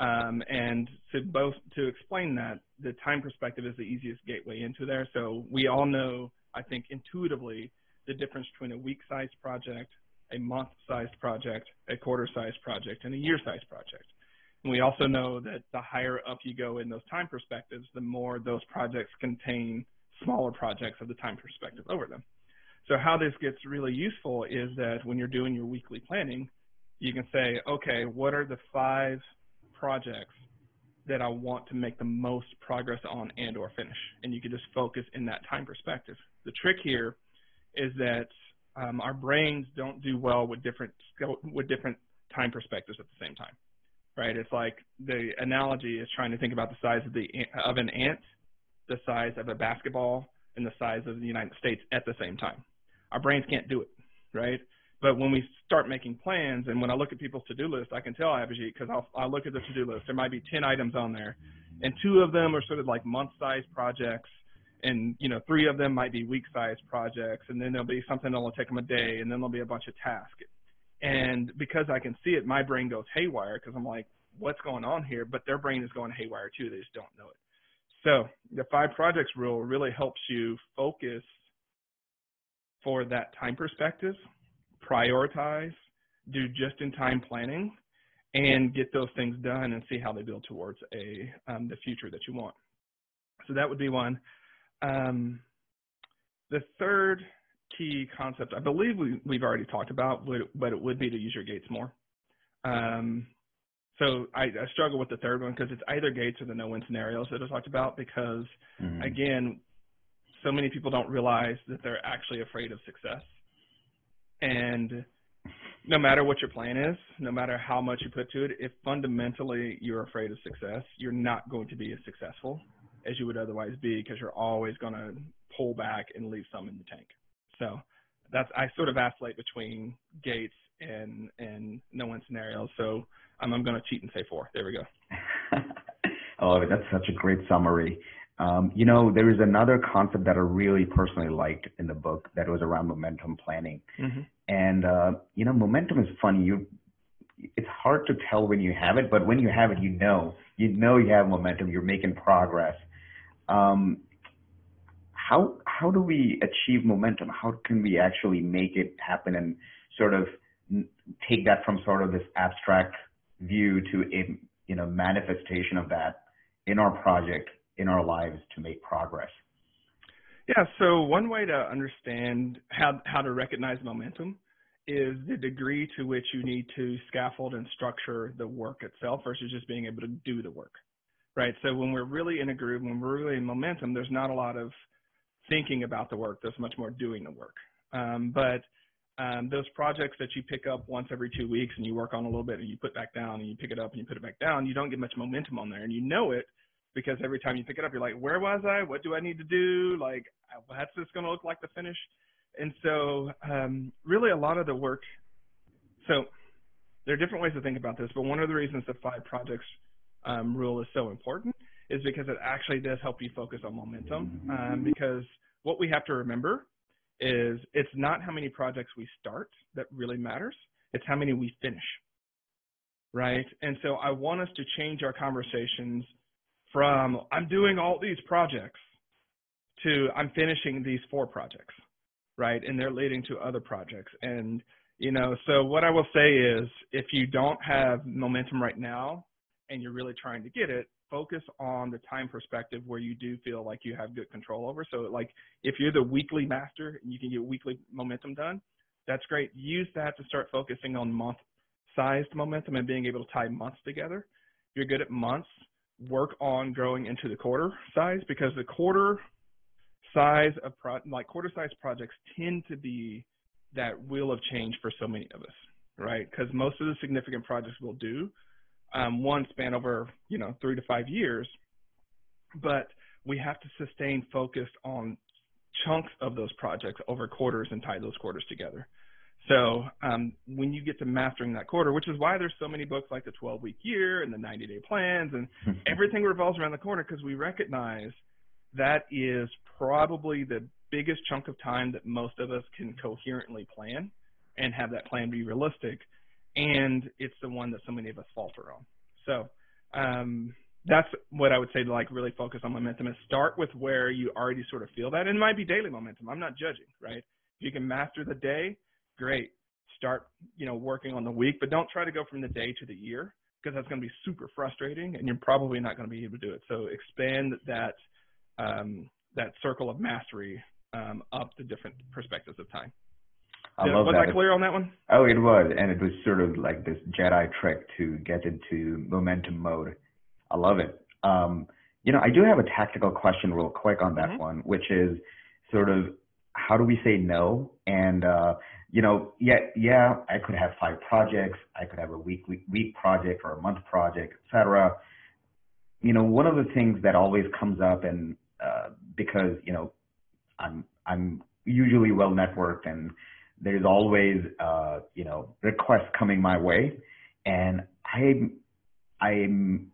Um, and to both to explain that, the time perspective is the easiest gateway into there. So we all know, I think, intuitively the difference between a week-sized project, a month-sized project, a quarter-sized project, and a year-sized project. And we also know that the higher up you go in those time perspectives, the more those projects contain smaller projects of the time perspective over them. So how this gets really useful is that when you're doing your weekly planning, you can say, okay, what are the five projects that I want to make the most progress on and or finish? And you can just focus in that time perspective. The trick here is that um, our brains don't do well with different with different time perspectives at the same time, right? It's like the analogy is trying to think about the size of the of an ant, the size of a basketball, and the size of the United States at the same time. Our brains can't do it, right? But when we start making plans, and when I look at people's to-do list, I can tell Abhijit because I'll, I'll look at the to-do list. There might be 10 items on there, and two of them are sort of like month-sized projects, and you know three of them might be week-sized projects, and then there'll be something that'll take them a day, and then there'll be a bunch of tasks. And because I can see it, my brain goes haywire because I'm like, what's going on here? But their brain is going haywire too. They just don't know it. So the five projects rule really helps you focus for that time perspective prioritize, do just-in-time planning, and get those things done and see how they build towards a um, the future that you want. So that would be one. Um, the third key concept, I believe we, we've already talked about, but it would be to use your gates more. Um, so I, I, struggle with the third one because it's either gates or the no-win scenarios that I talked about because, mm-hmm. again, so many people don't realize that they're actually afraid of success. And no matter what your plan is, no matter how much you put to it, if fundamentally you're afraid of success, you're not going to be as successful as you would otherwise be because you're always going to pull back and leave some in the tank. So that's I sort of vacillate between gates and and no win scenarios. So I'm, I'm going to cheat and say four. There we go. I love it. That's such a great summary. Um, you know, there is another concept that I really personally liked in the book that was around momentum planning. Mm-hmm. And uh, you know, momentum is funny. You, it's hard to tell when you have it, but when you have it, you know, you know you have momentum. You're making progress. Um, how how do we achieve momentum? How can we actually make it happen and sort of take that from sort of this abstract view to a you know manifestation of that in our project in our lives to make progress? Yeah, so one way to understand how, how to recognize momentum is the degree to which you need to scaffold and structure the work itself versus just being able to do the work, right? So when we're really in a groove, when we're really in momentum, there's not a lot of thinking about the work. There's much more doing the work. Um, but um, those projects that you pick up once every two weeks and you work on a little bit and you put back down and you pick it up and you put it back down, you don't get much momentum on there and you know it because every time you pick it up, you're like, where was I? What do I need to do? Like, what's this going to look like to finish? And so, um, really, a lot of the work. So, there are different ways to think about this, but one of the reasons the five projects um, rule is so important is because it actually does help you focus on momentum. Um, because what we have to remember is it's not how many projects we start that really matters; it's how many we finish. Right? And so, I want us to change our conversations from I'm doing all these projects to I'm finishing these four projects, right? And they're leading to other projects. And, you know, so what I will say is if you don't have momentum right now and you're really trying to get it, focus on the time perspective where you do feel like you have good control over. So, like, if you're the weekly master and you can get weekly momentum done, that's great. Use that to start focusing on month sized momentum and being able to tie months together. If you're good at months, work on growing into the quarter size because the quarter size of pro- like quarter size projects tend to be that wheel of change for so many of us, right? Because most of the significant projects we'll do, um, one span over you know three to five years, but we have to sustain focus on chunks of those projects over quarters and tie those quarters together. So um, when you get to mastering that quarter, which is why there's so many books like the 12 week year and the 90 day plans and everything revolves around the corner because we recognize that is probably the biggest chunk of time that most of us can coherently plan and have that plan be realistic. And it's the one that so many of us falter on. So um, that's what I would say to like really focus on momentum is start with where you already sort of feel that. And it might be daily momentum. I'm not judging, right? If you can master the day, great. Start, you know, working on the week, but don't try to go from the day to the year because that's going to be super frustrating, and you're probably not going to be able to do it. So expand that um, that circle of mastery um, up to different perspectives of time. I love was that. I clear on that one? Oh, it was, and it was sort of like this Jedi trick to get into momentum mode. I love it. Um, you know, I do have a tactical question, real quick, on that mm-hmm. one, which is sort of how do we say no? And uh, you know, yeah, yeah, I could have five projects. I could have a week, week, week project or a month project, etc. You know, one of the things that always comes up, and uh, because you know, I'm I'm usually well networked, and there's always uh, you know requests coming my way, and I'm I'm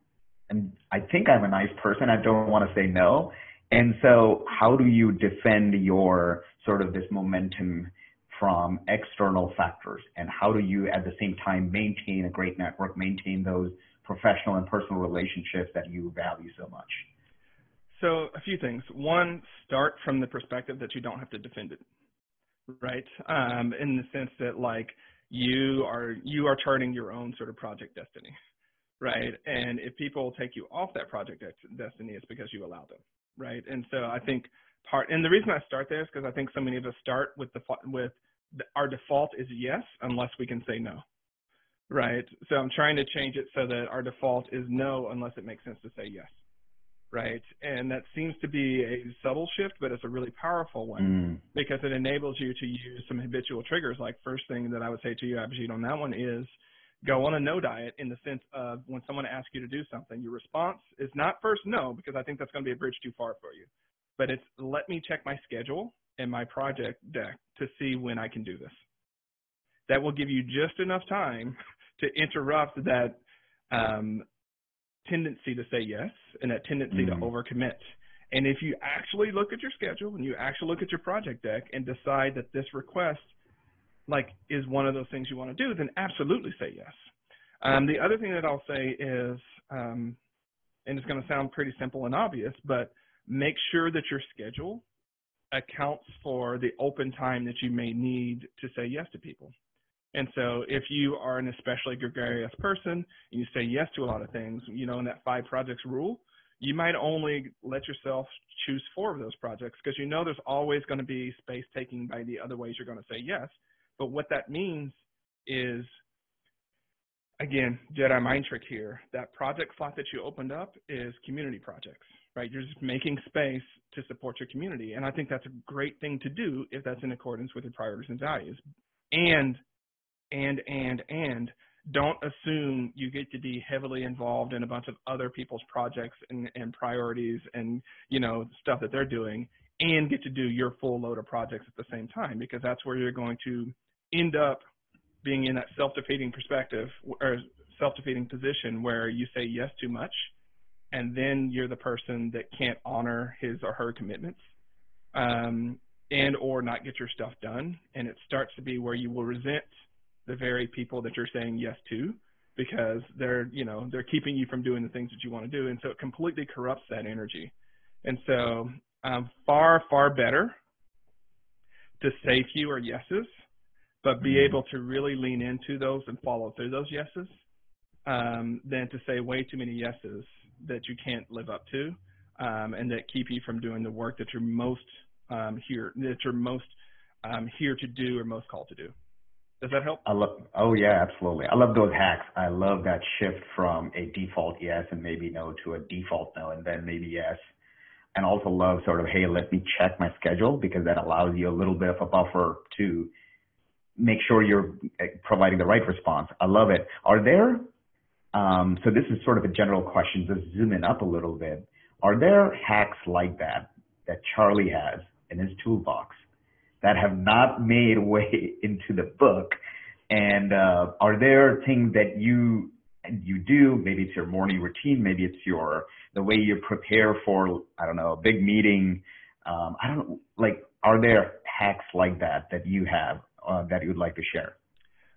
and I think I'm a nice person. I don't want to say no. And so, how do you defend your sort of this momentum from external factors? And how do you, at the same time, maintain a great network, maintain those professional and personal relationships that you value so much? So, a few things. One, start from the perspective that you don't have to defend it, right? Um, in the sense that, like, you are you are charting your own sort of project destiny, right? And if people take you off that project destiny, it's because you allow them, right? And so I think part, and the reason I start there is because I think so many of us start with the with our default is yes unless we can say no, right? So I'm trying to change it so that our default is no unless it makes sense to say yes, right? And that seems to be a subtle shift, but it's a really powerful one mm. because it enables you to use some habitual triggers. Like first thing that I would say to you, Abhijit, on that one is go on a no diet in the sense of when someone asks you to do something, your response is not first no, because I think that's going to be a bridge too far for you, but it's let me check my schedule and my project deck to see when I can do this. That will give you just enough time to interrupt that um, tendency to say yes and that tendency mm-hmm. to overcommit. And if you actually look at your schedule and you actually look at your project deck and decide that this request like is one of those things you want to do, then absolutely say yes. Um, the other thing that I'll say is, um, and it's going to sound pretty simple and obvious, but make sure that your schedule accounts for the open time that you may need to say yes to people. And so if you are an especially gregarious person and you say yes to a lot of things, you know, in that five projects rule, you might only let yourself choose four of those projects because you know there's always going to be space taking by the other ways you're going to say yes. But what that means is, again, Jedi mind trick here. That project slot that you opened up is community projects, right? You're just making space to support your community. And I think that's a great thing to do if that's in accordance with your priorities and values. And, and, and, and, don't assume you get to be heavily involved in a bunch of other people's projects and, and priorities and you know stuff that they're doing and get to do your full load of projects at the same time because that's where you're going to end up being in that self-defeating perspective or self-defeating position where you say yes too much and then you're the person that can't honor his or her commitments um, and or not get your stuff done. And it starts to be where you will resent the very people that you're saying yes to because they're you know they're keeping you from doing the things that you want to do. And so it completely corrupts that energy. And so um, far far better to say fewer yeses but be mm-hmm. able to really lean into those and follow through those yeses um, than to say way too many yeses that you can't live up to um, and that keep you from doing the work that you're most um, here that you're most um, here to do or most called to do. Does that help? I love. Oh yeah, absolutely. I love those hacks. I love that shift from a default yes and maybe no to a default no and then maybe yes. And also love sort of hey, let me check my schedule because that allows you a little bit of a buffer to make sure you're uh, providing the right response. I love it. Are there, um, so this is sort of a general question, just zooming up a little bit. Are there hacks like that that Charlie has in his toolbox that have not made way into the book? And uh, are there things that you you do? Maybe it's your morning routine. Maybe it's your the way you prepare for I don't know a big meeting. Um, I don't like. Are there hacks like that that you have uh, that you'd like to share?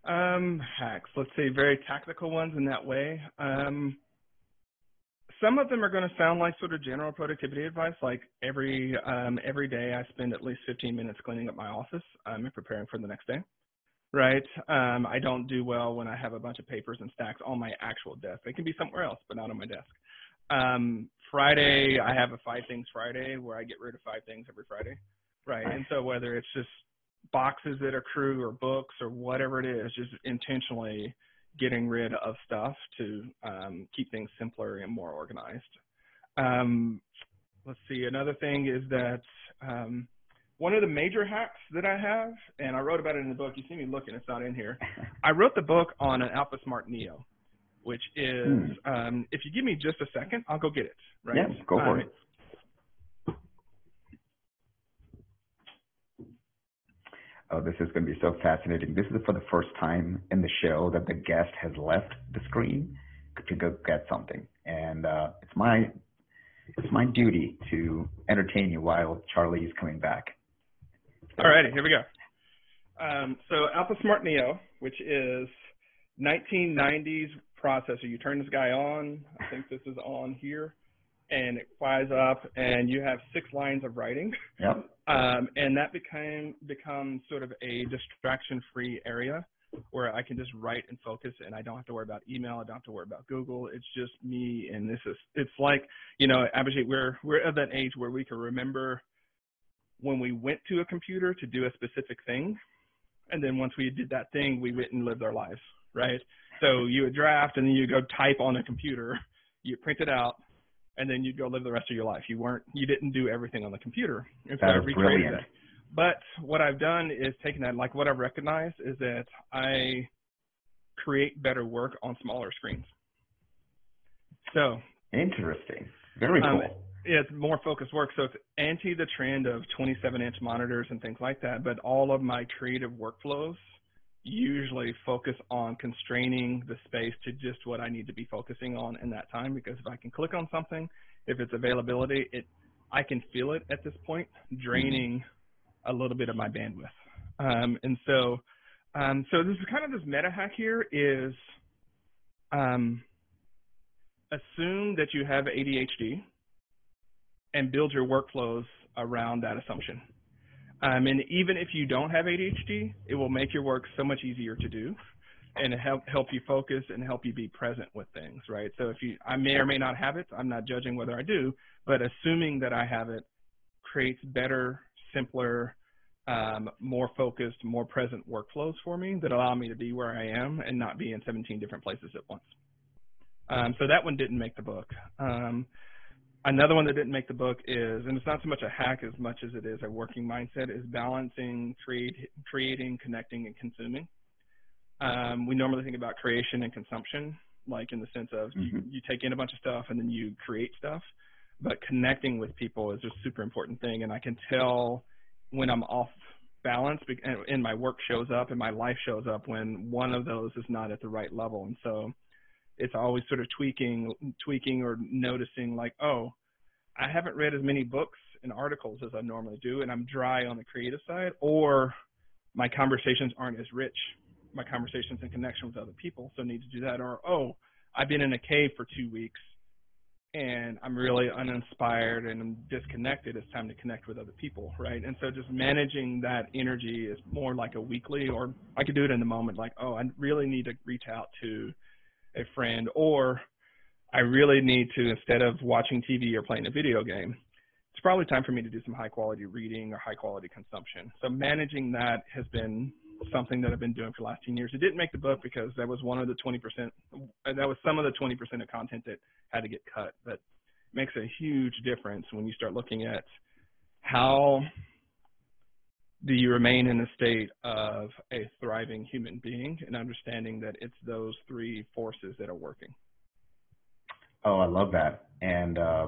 Um, hacks. Let's say very tactical ones in that way. Um, some of them are going to sound like sort of general productivity advice, like every um, every day I spend at least 15 minutes cleaning up my office um, and preparing for the next day. Right. Um, I don't do well when I have a bunch of papers and stacks on my actual desk. They can be somewhere else, but not on my desk. Um, Friday, I have a five things Friday where I get rid of five things every Friday. Right. And so whether it's just boxes that accrue or books or whatever it is, just intentionally getting rid of stuff to um, keep things simpler and more organized. Um, let's see, another thing is that um, one of the major hacks that I have, and I wrote about it in the book, you see me looking, it's not in here. I wrote the book on an Alpha Smart Neo, which is, hmm. um, if you give me just a second, I'll go get it. Right? Yes, go for um, it. Oh, this is going to be so fascinating. This is for the first time in the show that the guest has left the screen to go get something, and uh, it's my it's my duty to entertain you while Charlie is coming back. Alrighty, here we go. Um, so Alpha Smart Neo, which is 1990s processor. You turn this guy on. I think this is on here and it flies up, and you have six lines of writing. Yep. Um, and that became becomes sort of a distraction-free area where I can just write and focus, and I don't have to worry about email. I don't have to worry about Google. It's just me, and this is it's like you know, Abhijit, we're we're at that age where we can remember when we went to a computer to do a specific thing, and then once we did that thing, we went and lived our lives, right? So you would draft, and then you go type on a computer, you print it out, and then you'd go live the rest of your life. You weren't, you didn't do everything on the computer. And so that is brilliant. That. But what I've done is taken that, like what I've recognized is that I create better work on smaller screens. So interesting, very um, cool. Um, it's more focused work, so it's anti the trend of 27 inch monitors and things like that. But all of my creative workflows usually focus on constraining the space to just what I need to be focusing on in that time because if I can click on something, if it's availability, it I can feel it at this point draining a little bit of my bandwidth. Um, and so um, so this is kind of this meta hack here is um, assume that you have ADHD and build your workflows around that assumption. Um, and even if you don't have ADHD, it will make your work so much easier to do and help help you focus and help you be present with things, right? So if you, I may or may not have it. I'm not judging whether I do, but assuming that I have it creates better, simpler, um, more focused, more present workflows for me that allow me to be where I am and not be in 17 different places at once. Um, so that one didn't make the book. Um, Another one that didn't make the book is, and it's not so much a hack as much as it is a working mindset, is balancing create, creating, connecting, and consuming. Um, we normally think about creation and consumption, like in the sense of mm-hmm. you, you take in a bunch of stuff and then you create stuff. But connecting with people is a super important thing, and I can tell when I'm off balance and my work shows up and my life shows up when one of those is not at the right level. And so it's always sort of tweaking, tweaking or noticing like, oh, I haven't read as many books and articles as I normally do, and I'm dry on the creative side, or my conversations aren't as rich. My conversations in connection with other people, so need to do that. Or oh, I've been in a cave for two weeks, and I'm really uninspired and disconnected. It's time to connect with other people, right? And so just managing that energy is more like a weekly, or I could do it in the moment, like oh, I really need to reach out to a friend, or I really need to, instead of watching TV or playing a video game, it's probably time for me to do some high quality reading or high quality consumption. So managing that has been something that I've been doing for the last 10 years. It didn't make the book because that was one of the 20%, uh, that was some of the 20% of content that had to get cut, but it makes a huge difference when you start looking at how do you remain in a state of a thriving human being and understanding that it's those three forces that are working. Oh, I love that. And uh,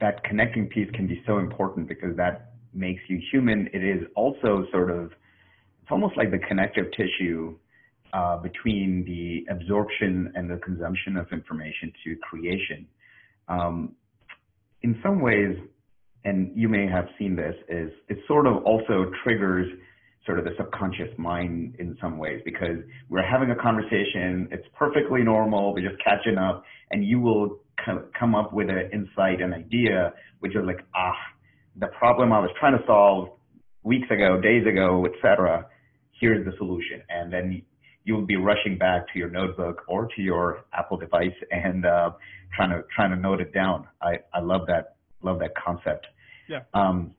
that connecting piece can be so important because that makes you human. It is also sort of, it's almost like the connective tissue uh, between the absorption and the consumption of information to creation. Um, in some ways, and you may have seen this, is it sort of also triggers sort of the subconscious mind in some ways because we're having a conversation, it's perfectly normal, we're just catching up, and you will come up with an insight, an idea, which is like, ah, the problem I was trying to solve weeks ago, days ago, etc. Here's the solution, and then you'll be rushing back to your notebook or to your Apple device and uh, trying to trying to note it down. I I love that love that concept. Yeah. Um,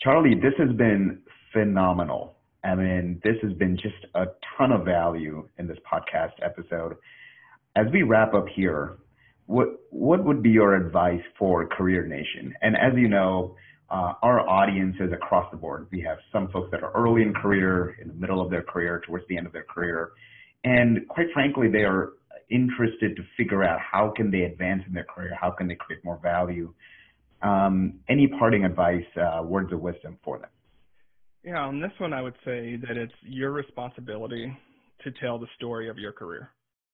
Charlie, this has been phenomenal. I mean, this has been just a ton of value in this podcast episode. As we wrap up here, what what would be your advice for Career Nation? And as you know, uh, our audience is across the board. We have some folks that are early in career, in the middle of their career, towards the end of their career, and quite frankly, they are interested to figure out how can they advance in their career, how can they create more value. Um, any parting advice, uh, words of wisdom for them? Yeah, on this one, I would say that it's your responsibility to tell the story of your career.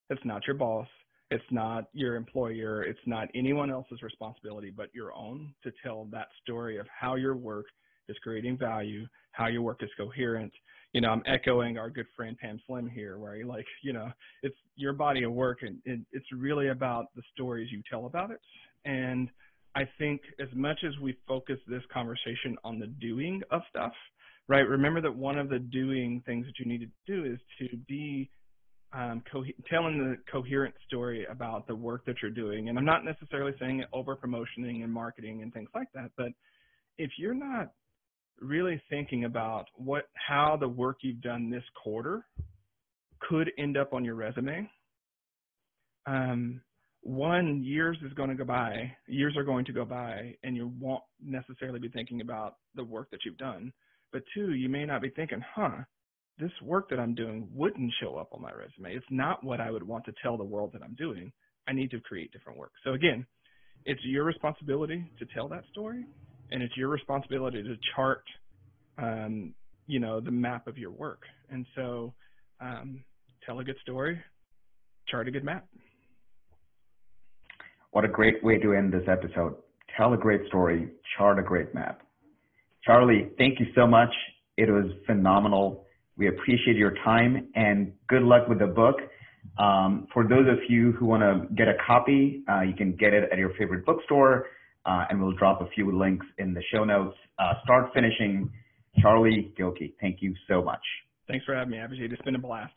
It's not your boss. It's not your employer. It's not anyone else's responsibility but your own to tell that story of how your work is creating value, how your work is coherent. You know, I'm echoing our good friend Pam Slim here, where like, you know, it's your body of work and it, it's really about the stories you tell about it. And I think as much as we focus this conversation on the doing of stuff, right? Remember that one of the doing things that you need to do is to be um, telling the coherent story about the work that you're doing. And I'm not necessarily saying over promotioning and marketing and things like that, but if you're not really thinking about what how the work you've done this quarter could end up on your resume, um, one years is going to go by, years are going to go by, and you won't necessarily be thinking about the work that you've done. But two, you may not be thinking, huh, this work that I'm doing wouldn't show up on my resume. It's not what I would want to tell the world that I'm doing. I need to create different work. So again, it's your responsibility to tell that story, and it's your responsibility to chart, um, you know, the map of your work. And so, um, tell a good story, chart a good map. What a great way to end this episode. Tell a great story, chart a great map. Charlie, thank you so much. It was phenomenal. We appreciate your time and good luck with the book. Um, for those of you who want to get a copy, uh, you can get it at your favorite bookstore, uh, and we'll drop a few links in the show notes. Uh, start finishing. Charlie Gilkey, thank you so much. Thanks for having me, Abhijit. It's been a blast.